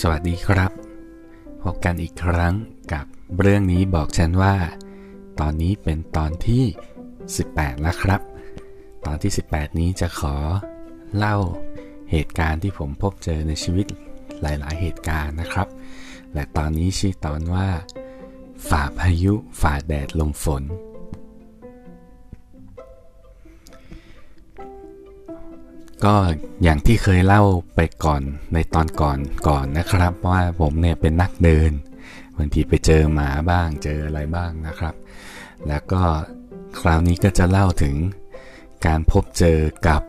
สวัสดีครับ พบกันอีกครั้งกับเรื่องนี้บอกฉันว่า ตอนนี้เป็นตอนที่ 18 แล้วครับ ตอนที่ 18 นี้จะขอเล่าเหตุการณ์ที่ผมพบเจอในชีวิตหลาย ๆ เหตุการณ์นะครับ และตอนนี้ชื่อตอนว่า ฝ่าพายุฝ่าแดดลมฝน ก็อย่างที่เคยเล่าไปก่อนในตอนก่อนก่อนนะครับ ว่าผมเนี่ยเป็นนักเดินบางทีไปเจอหมาบ้างเจออะไรบ้างนะครับ แล้วก็คราวนี้ก็จะเล่าถึงการพบเจอกับ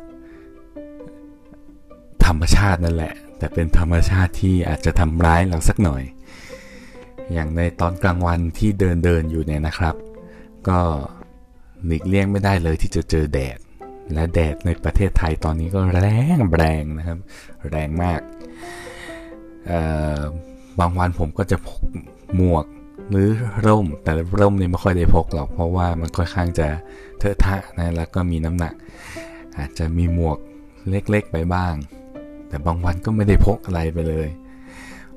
ธรรมชาตินั่นแหละ แต่เป็นธรรมชาติที่อาจจะทำร้ายเราสักหน่อย อย่างในตอนกลางวันที่เดินเดินอยู่เนี่ยนะครับ ก็หลีกเลี่ยงไม่ได้เลยที่จะเจอแดด และแดดในประเทศไทยตอนนี้ก็แรงแรงนะครับ แรงมากบางวันผมก็จะพกหมวกหรือร่ม แต่ร่มนี่ไม่ค่อยได้พกหรอก เพราะว่ามันค่อนข้างจะเทอะทะนะแล้วก็มีน้ำหนัก อาจจะมีหมวกเล็กๆไปบ้าง แต่บางวันก็ไม่ได้พกอะไรไปเลย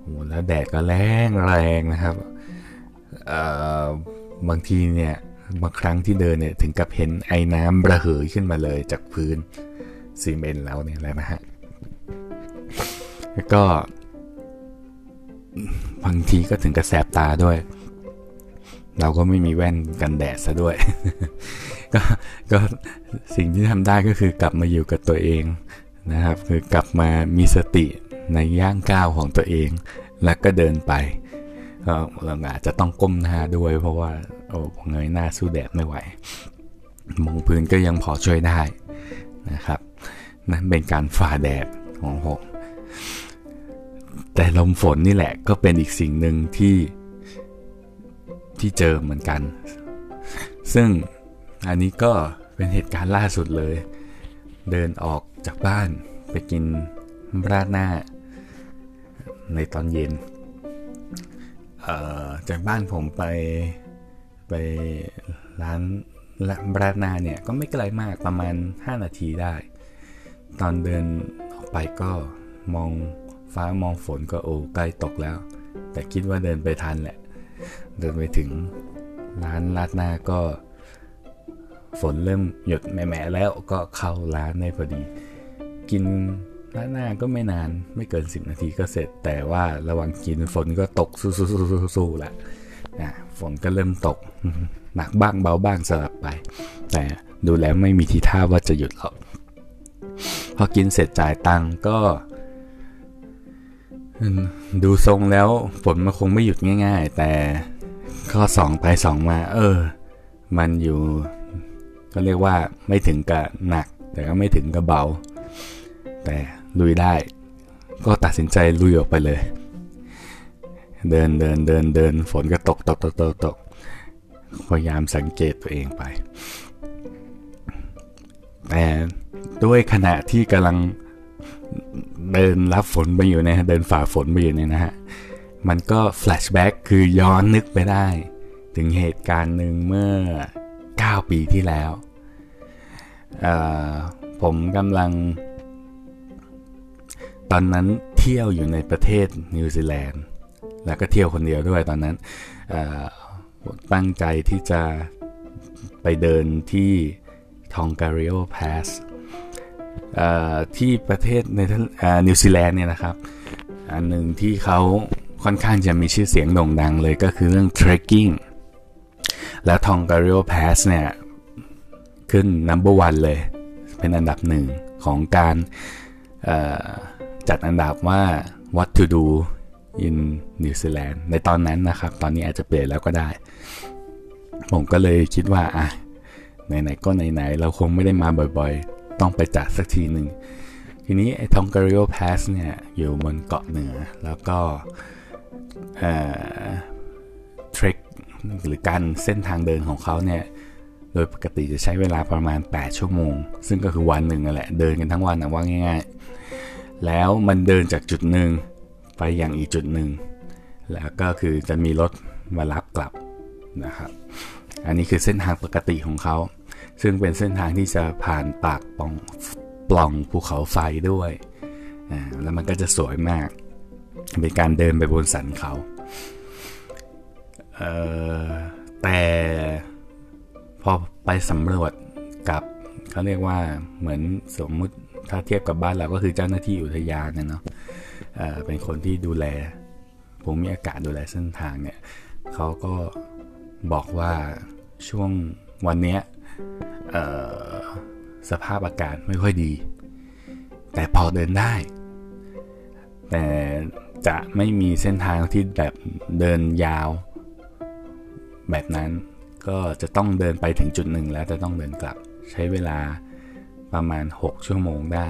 โอ้แล้วแดดก็แรงแรงนะครับบางทีเนี่ย บางครั้งที่เดินเนี่ยถึงกับเห็นไอ้น้ำระเหยขึ้นมาเลยจากพื้นซีเมนต์แล้วเนี่ยแหละนะฮะแล้วก็บางทีก็ถึงกับแสบตาด้วย เราก็ไม่มีแว่นกันแดดซะด้วย ก็ก็สิ่งที่ทำได้ก็คือกลับมาอยู่กับตัวเองนะครับ คือกลับมามีสติในย่างก้าวของตัวเอง แล้วก็เดินไป เราอาจจะต้องก้มหน้าด้วยเพราะว่าโอ้เงยหน้าสู้แดดไม่ไหว มองพื้นก็ยังพอช่วยได้นะครับนั่นเป็นการฝ่าแดดของผมแต่ลมฝนนี่แหละก็เป็นอีกสิ่งหนึ่งที่ที่เจอเหมือนกัน ซึ่งอันนี้ก็เป็นเหตุการณ์ล่าสุดเลย เดินออกจากบ้านไปกินราดหน้า ในตอนเย็น จากบ้านผมไปไปร้านราดนาเนี่ยก็ไม่ไกลมากประมาณ 5 นาทีได้ ตอนเดินออกไปก็มองฟ้ามองฝนก็โอ้ใกล้ตกแล้ว แต่คิดว่าเดินไปทันแหละ เดินไปถึงร้านราดหน้าก็ ฝนเริ่มหยุดแหม่แล้วก็เข้าร้านได้พอดี กิน ร้านหน้าก็ไม่นานไม่เกิน 10 นาทีก็เสร็จ แต่ว่าระหว่างกินฝนก็ตกสู้ๆๆๆละนะฝนก็เริ่มตก หนักบ้างเบาบ้างสลับไป แต่ดูแล้วไม่มีทีท่าว่าจะหยุดหรอกพอกินเสร็จจ่ายตังก็ ดูทรงแล้วฝนมันคงไม่หยุดง่าย ๆ แต่ก็สองไปสองมา เออ มันอยู่ ก็เรียกว่าไม่ถึงกับหนัก แต่ก็ไม่ถึงกับเบา แต่ ลุยได้ ก็ตัดสินใจลุยออกไปเลย เดินเดินเดินเดินฝนก็ตกตกตกตกตกพยายามสังเกตตัวเองไป แต่ด้วยขณะที่กำลังเดินรับฝนไปอยู่นี่ยเดินฝ่าฝนไปอยู่เนี่ยนะฮะ มันก็ flashback คือย้อนนึกไปได้ ถึงเหตุการณ์หนึ่งเมื่อ 9 ปีที่แล้ว ผมกำลัง ตอนนั้นเที่ยวอยู่ในประเทศนิวซีแลนด์ แล้วก็เที่ยวคนเดียวด้วยตอนนั้นตั้งใจที่จะไปเดินที่ Tongariro Passที่ประเทศในนิวซีแลนด์เนี่ยนะครับ อันหนึ่งที่เขาค่อนข้างจะมีชื่อเสียงโด่งดังเลยก็คือเรื่อง trekking แล้วทองการิโอพาสเนี่ย ขึ้น number one เลย เป็นอันดับหนึ่งของการ จัดอันดับว่า what to do in New Zealand ในตอนนั้นนะครับ ตอนนี้อาจจะเปลี่ยนแล้วก็ได้ ผมก็เลยคิดว่าอะไหนๆก็ไหนๆ เราคงไม่ได้มาบ่อยๆ ต้องไปจัดสักทีหนึ่ง ทีนี้ไอ้ทองการิโอพาสเนี่ย อยู่บนเกาะเหนือ แล้วก็เทรคหรือการเส้นทางเดินของเขาเนี่ย โดยปกติจะใช้เวลาประมาณ 8 ชั่วโมง ซึ่งก็คือวันหนึ่งนั่นแหละ เดินกันทั้งวันนะว่าง่าย ๆ แล้วมันเดินจากจุดหนึ่งไปอย่างอีกจุดหนึ่งแล้วก็คือจะมีรถมารับกลับนะครับอันนี้คือเส้นทางปกติของเขา ซึ่งเป็นเส้นทางที่จะผ่านปากปล่องปล่องภูเขาไฟด้วยแล้วมันก็จะสวยมาก เป็นการเดินไปบนสันเขาแต่พอไปสำรวจกับเขาเรียกว่าเหมือนสมมุติ ถ้าเทียบกับบ้านเราก็คือเจ้าหน้าที่อุทยานเนาะเป็นคนที่ดูแลภูมิอากาศดูแลเส้นทางเนี่ยเขาก็บอกว่าช่วงวันเนี้ยสภาพอากาศไม่ค่อยดี แต่พอเดินได้ แต่จะไม่มีเส้นทางที่แบบเดินยาว แบบนั้นก็จะต้องเดินไปถึงจุดหนึ่งแล้วจะต้องเดินกลับใช้เวลา ประมาณ 6 ชั่วโมงได้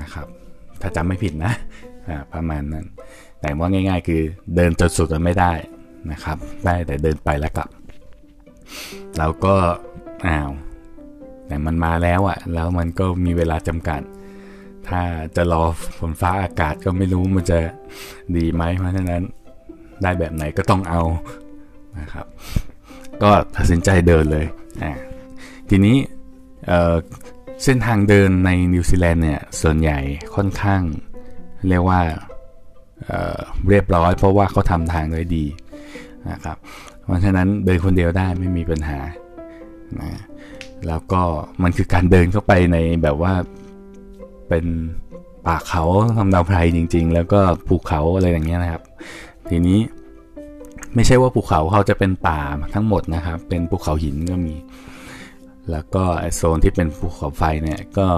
นะครับ ถ้าจำไม่ผิดนะประมาณนั้น แต่ว่าง่าย ๆ คือเดินจนสุดไม่ได้นะครับ ได้แต่เดินไปแล้วกลับเราก็อ้าวแต่มันมาแล้วอะ่ะ แล้วมันก็มีเวลาจำกัด ถ้าจะรอฝนฟ้าอากาศก็ไม่รู้มันจะดีไหมเพราะฉะนั้นได้แบบไหนก็ต้องเอานะครับ ก็ตัดสินใจเดินเลยอ่าทีนี้ เส้นทางเดินในนิวซีแลนด์เนี่ยส่วนใหญ่ค่อนข้างเรียกว่าเเรียบร้อย เพราะว่าเขาทำทางไว้ดีนะครับเพราะฉะนั้นเดินคนเดียวได้ไม่มีปัญหานะแล้วก็มันคือการเดินเข้าไปในแบบว่าเป็นป่าเขาทำดาวไพรจริง ๆ แล้วก็ภูเขาอะไรอย่างเงี้ยนะครับ ทีนี้ไม่ใช่ว่าภูเขาเขาจะเป็นป่าทั้งหมดนะครับ เป็นภูเขาหินก็มี แล้วก็โซนที่เป็นภูเขาไฟเนี่ยก็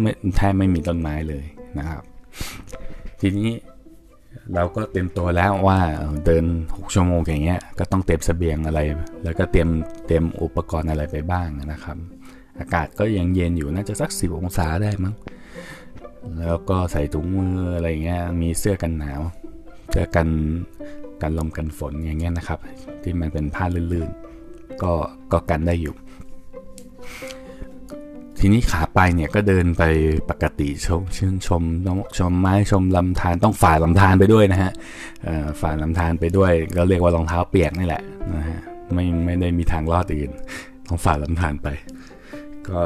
ไม่แทบไม่มีต้นไม้เลยนะครับ ทีนี้เราก็เตรียมตัวแล้วว่าเดิน 6 ชั่วโมงอย่างเงี้ยก็ต้องเตรียมสเสบียงอะไร แล้วก็เตรียมเตรียมอุปกรณ์อะไรไปบ้างนะครับ อากาศก็ยังเย็นอยู่น่าจะสัก10องศาได้มั้งแล้วก็ใส่ถุงมืออะไรเงี้ยมีเสื้อกันหนาวเสื้อกันกันลมกันฝนอย่างเงี้ยนะครับ ที่มันเป็นผ้าลื่นๆก็ก็กันได้อยู่ ทีนี้ขาไปเนี่ยก็เดินไปปกติชมชื่นชมต้องชมไม้ชมลำธารต้องฝ่าลำธารไปด้วยนะฮะฝ่าลำธารไปด้วยก็เรียกว่ารองเท้าเปียกนี่แหละนะฮะไม่ไม่ได้มีทางลอดอื่นต้องฝ่าลำธารไป ก็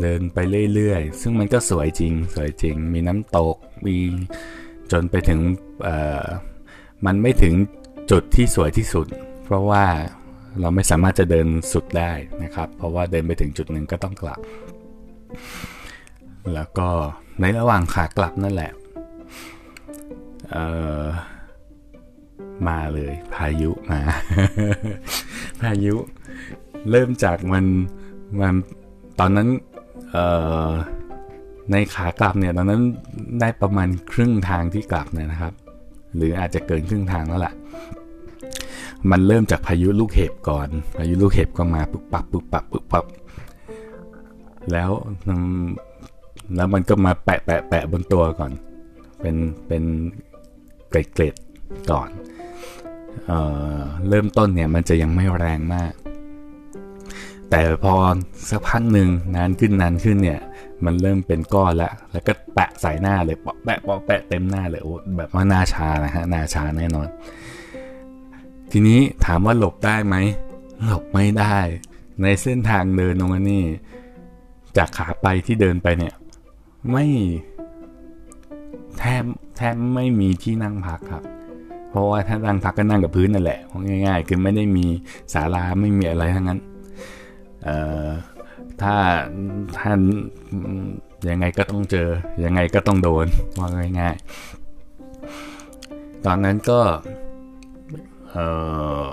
เดินไปเรื่อยๆ ซึ่งมันก็สวยจริง สวยจริง มีน้ำตก มีจนไปถึงมันไม่ถึงจุดที่สวยที่สุด เพราะว่า เราไม่สามารถจะเดินสุดได้นะครับ เพราะว่าเดินไปถึงจุดหนึ่งก็ต้องกลับ แล้วก็ในระหว่างขากลับนั่นแหละมาเลยพายุมา พายุ เริ่มจากมันมันตอนนั้นในขากลับเนี่ยตอนนั้นได้ประมาณครึ่งทางที่กลับเนี่ยนะครับ หรืออาจจะเกินครึ่งทางแล้วแหละ มันเริ่มจากพายุลูกเห็บก่อน พายุลูกเห็บก็มาปึ๊บปับปึ๊บปับปึ๊บปับแล้วแล้วมันก็มาแปะแปะแปะบนตัวก่อน เป็นเป็นเกล็ดๆก่อนเอ่อเริ่มต้นเนี่ยมันจะยังไม่แรงมาก แต่พอสักพักหนึ่งนานขึ้นนานขึ้นเนี่ย มันเริ่มเป็นก้อนล้วแล้วก็แปะใส่หน้าเลยปะแปะปะแปะเต็มหน้าเลยโอ้แบบว่าหน้าชานะฮะหน้าชาแน่นอน ทีนี้ถามว่าหลบได้ไหม หลบไม่ได้ ในเส้นทางเดินตรงนี้ จากขาไปที่เดินไปเนี่ย ไม่แทบแทบไม่มีที่นั่งพักครับ เพราะว่าถ้านั่งพักก็นั่งกับพื้นนั่นแหละง่าย ๆ คือไม่ได้มีศาลาไม่มีอะไรทั้งนั้นถ้าท่านยังไงก็ต้องเจอ ยังไงก็ต้องโดนว่าง่าย ๆ ตอนนั้นก็ เออ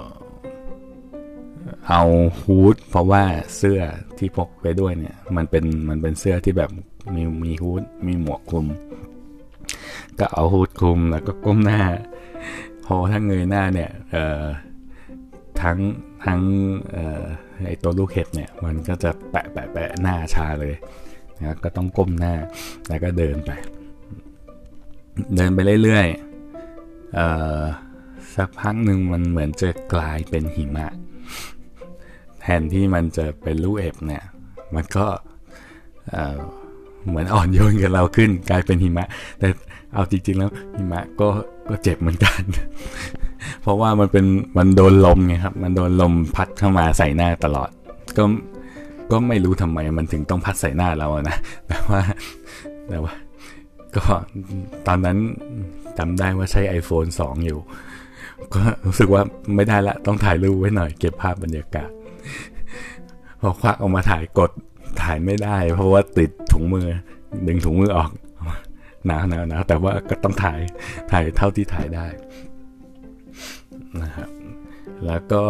เอาฮูดเพราะว่าเสื้อที่พกไปด้วยเนี่ย มันเป็นมันเป็นเสื้อที่แบบมีมีฮูดมีหมวกคลุม ก็เอาฮูดคลุมแล้วก็ก้มหน้า พอทั้งเงยหน้าเนี่ยเอ่อทั้งทั้งเออไอตัวลูกเห็บเนี่ย มันก็จะแปะแปะแปะหน้าชาเลยนะก็ต้องก้มหน้าแล้วก็เดินไป เดินไปเรื่อยๆเอ่อ สักพักหนึ่งมันเหมือนจะกลายเป็นหิมะ แทนที่มันจะเป็นลูกเห็บเนี่ย มันก็เหมือนอ่อนโยนกับเราขึ้นกลายเป็นหิมะ แต่เอาจริงๆแล้วหิมะก็ก็เจ็บเหมือนกัน เพราะว่ามันเป็นมันโดนลมไงครับ มันโดนลมพัดเข้ามาใส่หน้าตลอด ก็ก็ไม่รู้ทำไมมันถึงต้องพัดใส่หน้าเรานะ แต่ว่าแต่ว่า ก็ตอนนั้นจำได้ว่าใช้ iPhone 2 อยู่ ก็รู้สึกว่าไม่ได้ละต้องถ่ายรูปไว้หน่อยเก็บภาพบรรยากาศ พอควักออกมาถ่ายกดถ่ายไม่ได้ เพราะว่าติดถุงมือดึงถุงมือออกหนาวหนาวหนาวแต่ว่าก็ต้องถ่ายถ่ายเท่าที่ถ่ายได้นะครับแล้วก็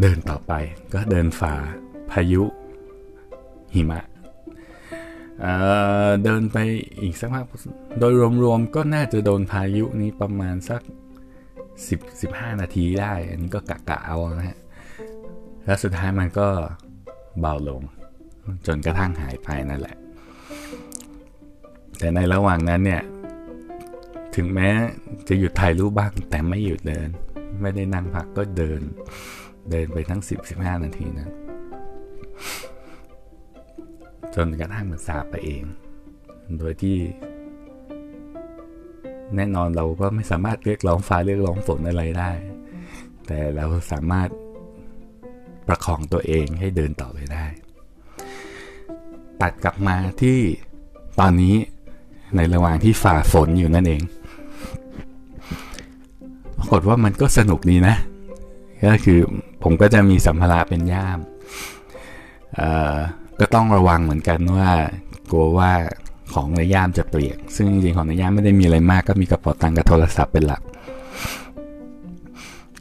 เดินต่อไปก็เดินฝ่าพายุหิมะเเดินไปอีกสักพักโดยรวมๆก็น่าจะโดนพายุนี้ประมาณสัก 10-15 นาทีได้ อันนี้ก็กะกะเอานะฮะ แล้วสุดท้ายมันก็เบาลง จนกระทั่งหายไปนั่นแหละ แต่ในระหว่างนั้นเนี่ย ถึงแม้จะหยุดถ่ายรูปบ้าง แต่ไม่หยุดเดิน ไม่ได้นั่งพักก็เดิน เดินไปทั้ง 10-15 นาทีนะจนกระทั่งมันซาไปเอง โดยที่ แน่นอนเราก็ไม่สามารถเรียกร้องฟ้าเรียกร้องฝนอะไรได้ แต่เราสามารถประคองตัวเองให้เดินต่อไปได้ ตัดกลับมาที่ตอนนี้ในระหว่างที่ฝ่าฝนอยู่นั่นเอง ปรากฏว่ามันก็สนุกดีนะ ก็คือผมก็จะมีสัมภาระเป็นย่าม ก็ต้องระวังเหมือนกันว่ากลัวว่า ของในย่ามจะเปียก ซึ่งจริงๆของในย่ามไม่ได้มีอะไรมากก็มีกระเป๋าตังค์กับโทรศัพท์เป็นหลัก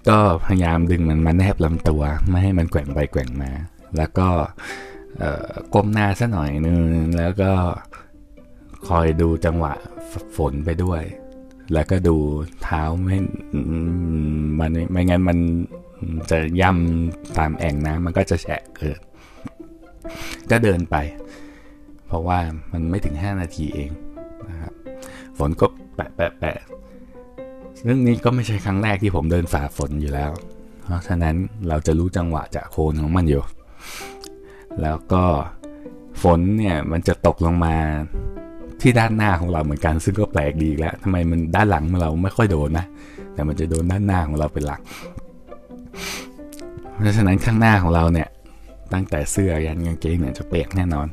ก็พยายามดึงมันมาแนบลำตัวไม่ให้มันแกว่งไปแกว่งมา แล้วก็ก้มหน้าซะหน่อยนึงแล้วก็คอยดูจังหวะฝนไปด้วย แล้วก็ดูเท้าไม่มันไม่งั้นมันจะย่ำตามแอ่งน้ำมันก็จะแฉะเกิดก็เดินไป เพราะว่ามันไม่ถึง 5 นาทีเองนะครับฝนก็แปะแปะแปะเรื่องนี้ก็ไม่ใช่ครั้งแรกที่ผมเดินฝ่าฝนอยู่แล้ว เพราะฉะนั้นเราจะรู้จังหวะจากโคนของมันอยู่ แล้วก็ฝนเนี่ยมันจะตกลงมาที่ด้านหน้าของเราเหมือนกัน ซึ่งก็แปลกดีแล้วทำไมมันด้านหลังเราไม่ค่อยโดนนะ แต่มันจะโดนด้านหน้าของเราเป็นหลัก เพราะฉะนั้นข้างหน้าของเราเนี่ยตั้งแต่เสื้อยันกางเกงเนี่ยจะเปียกแน่นอน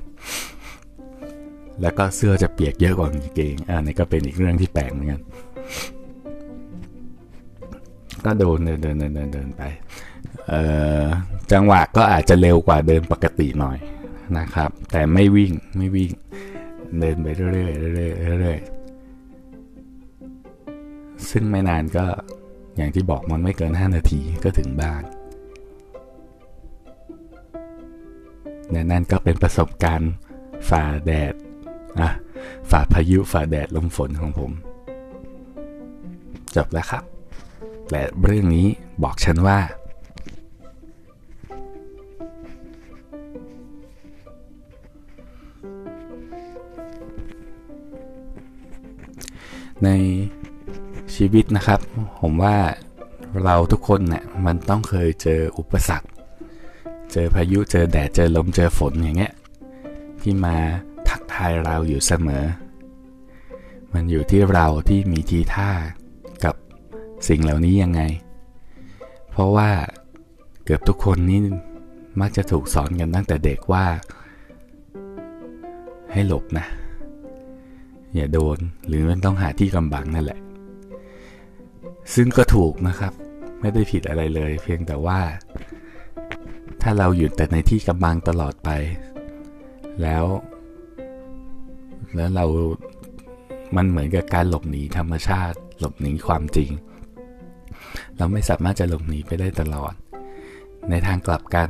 แล้วก็เสื้อจะเปียกเยอะกว่ากางเกงอันนี้ก็เป็นอีกเรื่องที่แปลกเหมือนกัน ก็เดินเดินเดินเดินเดินไป จังหวะก็อาจจะเร็วกว่าเดินปกติหน่อยนะครับ แต่ไม่วิ่งไม่วิ่ง เดินไปเรื่อยเรื่อยเรื่อยซึ่งไม่นานก็อย่างที่บอกมันไม่เกิน 5 นาทีก็ถึงบ้านและนั่นก็เป็นประสบการณ์ฝ่าแดด อะฝ่าพายุฝ่าแดดลมฝนของผม จบแล้วครับ และเรื่องนี้บอกฉันว่า ในชีวิตนะครับ ผมว่าเราทุกคนเนะี่ยมันต้องเคยเจออุปสรรค เจอพายุเจอแดดเจอลมเจอฝนอย่างเงี้ยที่มา ทายเราอยู่เสมอ มันอยู่ที่เราที่มีทีท่ากับสิ่งเหล่านี้ยังไง เพราะว่าเกือบทุกคนนี่มักจะถูกสอนกันตั้งแต่เด็กว่า ให้หลบนะ อย่าโดนหรือมันต้องหาที่กำบังนั่นแหละ ซึ่งก็ถูกนะครับ ไม่ได้ผิดอะไรเลย เพียงแต่ว่า ถ้าเราอยู่แต่ในที่กำบังตลอดไป แล้ว แล้วเรา มันเหมือนกับการหลบหนีธรรมชาติ หลบหนีความจริง เราไม่สามารถจะหลบหนีไปได้ตลอด ในทางกลับกัน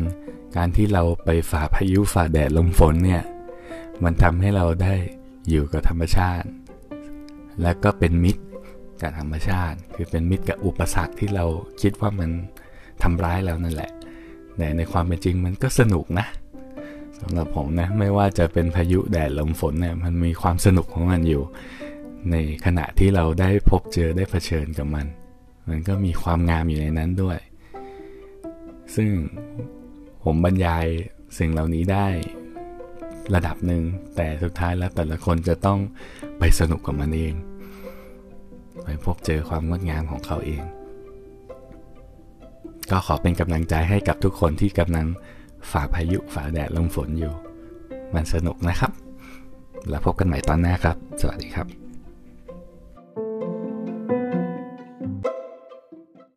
การที่เราไปฝ่าพายุฝ่าแดดลมฝนเนี่ย มันทำให้เราได้อยู่กับธรรมชาติ และก็เป็นมิตรกับธรรมชาติ คือเป็นมิตรกับอุปสรรคที่เราคิดว่ามันทำร้ายเรานั่นแหละแต่ในความเป็นจริงมันก็สนุกนะ สำหรับผมนะไม่ว่าจะเป็นพายุแดดลมฝนเนี่ยมันมีความสนุกของมันอยู่ ในขณะที่เราได้พบเจอได้เผชิญกับมัน มันก็มีความงามอยู่ในนั้นด้วย ซึ่งผมบรรยายสิ่งเหล่านี้ได้ระดับหนึ่งแต่สุดท้ายแล้วแต่ละคนจะต้องไปสนุกกับมันเองไปพบเจอความงดงามของเขาเอง ก็ขอเป็นกำลังใจให้กับทุกคนที่กำลัง ฝ่าพายุฝ่าแดดลมฝนอยู่ มันสนุกนะครับ แล้วพบกันใหม่ตอนหน้าครับ สวัสดีครับ